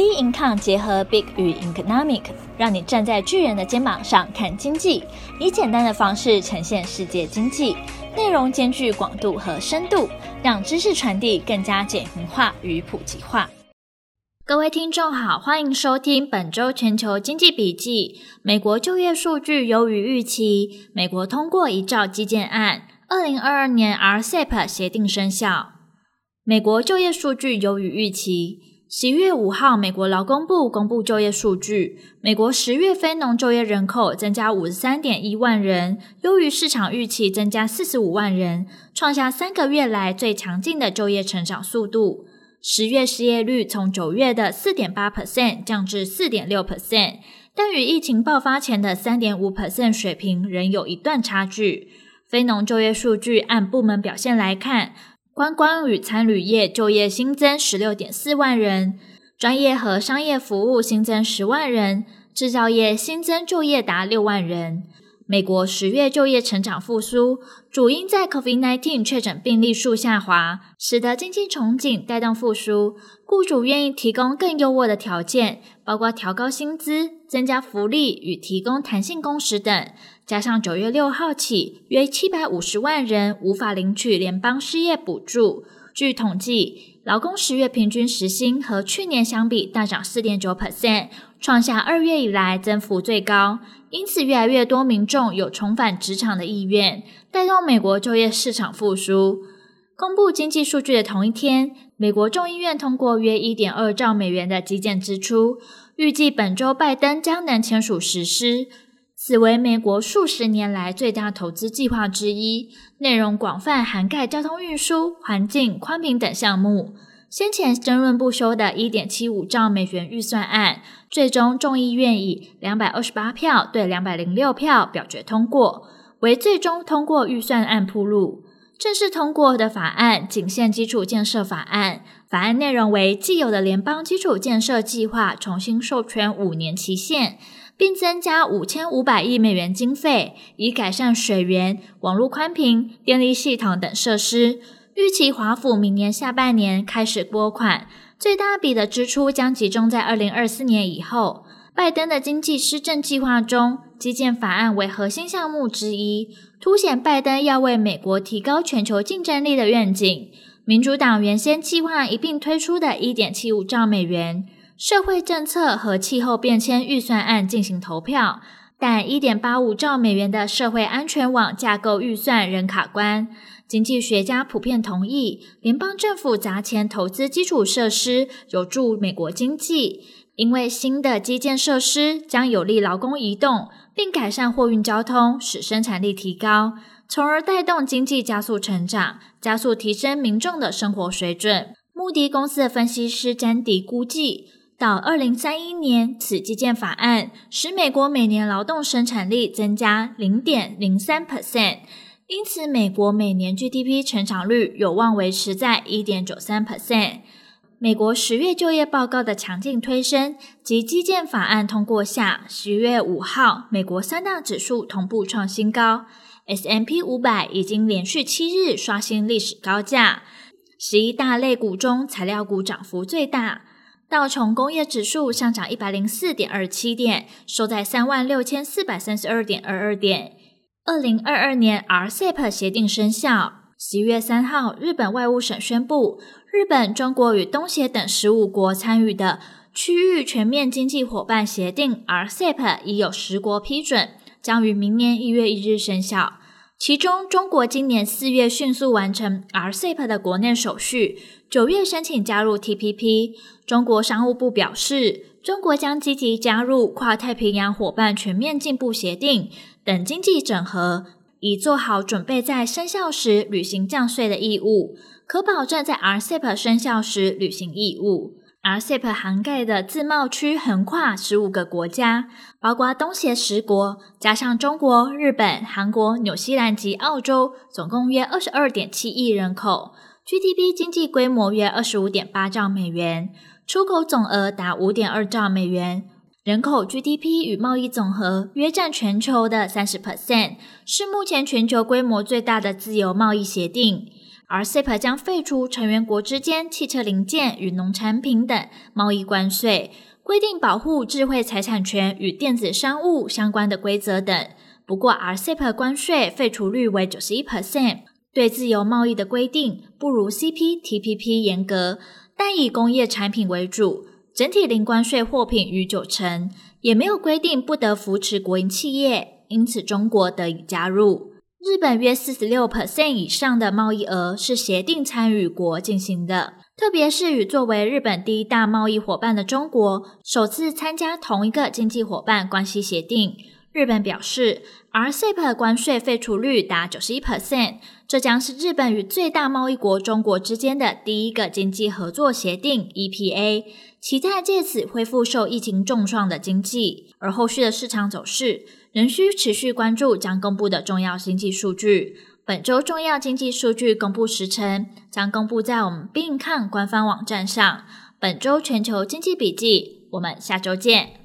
Bincom 结合 Big 与 Economic，让你站在巨人的肩膀上看经济，以简单的方式呈现世界经济，内容兼具广度和深度，让知识传递更加简明化与普及化。各位听众好，欢迎收听本周全球经济笔记。美国就业数据优于预期，美国通过一兆基建案，二零二二年 RCEP 协定生效。美国就业数据优于预期。十一月五号，美国劳工部公布就业数据，美国十月非农就业人口增加五十三点一万人，优于市场预期增加四十五万人，创下三个月来最强劲的就业成长速度。十月失业率从九月的四点八 percent 降至四点六 percent，但与疫情爆发前的三点五 percent 水平仍有一段差距。非农就业数据按部门表现来看。观光与餐旅业就业新增十六点四万人，专业和商业服务新增十万人，制造业新增就业达六万人。美国十月就业成长复苏，主因在 COVID-19 确诊病例数下滑，使得经济憧憬带动复苏，雇主愿意提供更优渥的条件，包括调高薪资、增加福利与提供弹性工时等。加上九月六号起，约七百五十万人无法领取联邦失业补助。据统计，劳工十月平均时薪和去年相比大涨四点九 percent，创下二月以来增幅最高。因此，越来越多民众有重返职场的意愿，带动美国就业市场复苏。公布经济数据的同一天，美国众议院通过约一点二兆美元的基建支出，预计本周拜登将能签署实施。此为美国数十年来最大投资计划之一，内容广泛，涵盖交通运输、环境、宽频等项目。先前争论不休的1.75兆美元预算案，最终众议院以228票对206票表决通过，为最终通过预算案铺路。正式通过的法案仅限基础建设法案，法案内容为既有的联邦基础建设计划重新授权五年期限。并增加五千五百亿美元经费，以改善水源、网络宽频、电力系统等设施。预期华府明年下半年开始拨款，最大笔的支出将集中在二零二四年以后。拜登的经济施政计划中，基建法案为核心项目之一，凸显拜登要为美国提高全球竞争力的愿景。民主党原先计划一并推出的一点七五兆美元。社会政策和气候变迁预算案进行投票，但一点八五兆美元的社会安全网架构预算仍卡关。经济学家普遍同意，联邦政府砸钱投资基础设施有助美国经济，因为新的基建设施将有利劳工移动，并改善货运交通，使生产力提高，从而带动经济加速成长，加速提升民众的生活水准。穆迪公司的分析师詹迪估计。到二零三一年，此基建法案使美国每年劳动生产力增加零点零三 percent，因此美国每年 GDP 成长率有望维持在一点九三 percent。美国十月就业报告的强劲推升及基建法案通过下，十月五号，美国三大指数同步创新高 S M P 五百已经连续七日刷新历史高价。十一大类股中，材料股涨幅最大。道琼工业指数上涨一百零四点二七点，收在三万六千四百三十二点二二点。二零二二年 RCEP 协定生效。十一月三号，日本外务省宣布，日本、中国与东协等十五国参与的区域全面经济伙伴协定 RCEP 已有十国批准，将于明年一月一日生效。其中，中国今年四月迅速完成 RCEP 的国内手续，九月申请加入 TPP。中国商务部表示，中国将积极加入跨太平洋伙伴全面进步协定等经济整合，已做好准备在生效时履行降税的义务，可保证在 RCEP 生效时履行义务。RCEP 涵盖的自贸区横跨十五个国家，包括东协十国，加上中国、日本、韩国、纽西兰及澳洲，总共约二十二点七亿人口，GDP 经济规模约二十五点八兆美元，出口总额达五点二兆美元，人口 GDP 与贸易总和约占全球的三十 percent，是目前全球规模最大的自由贸易协定。RCEP 将废除成员国之间汽车零件与农产品等贸易关税，规定保护智慧财产权与电子商务相关的规则等。不过，RCEP 关税废除率为九十一 percent，对自由贸易的规定不如 CPTPP 严格，但以工业产品为主，整体零关税货品逾九成，也没有规定不得扶持国营企业，因此中国得以加入。日本约四十六 percent 以上的贸易额是协定参与国进行的，特别是与作为日本第一大贸易伙伴的中国首次参加同一个经济伙伴关系协定。日本表示，RCEP 关税废除率达九十一 percent，这将是日本与最大贸易国中国之间的第一个经济合作协定 EPA，期待借此恢复受疫情重创的经济，而后续的市场走势。仍需持续关注将公布的重要经济数据。本周重要经济数据公布时程将公布在我们 Being Cannes 官方网站上。本周全球经济笔记，我们下周见。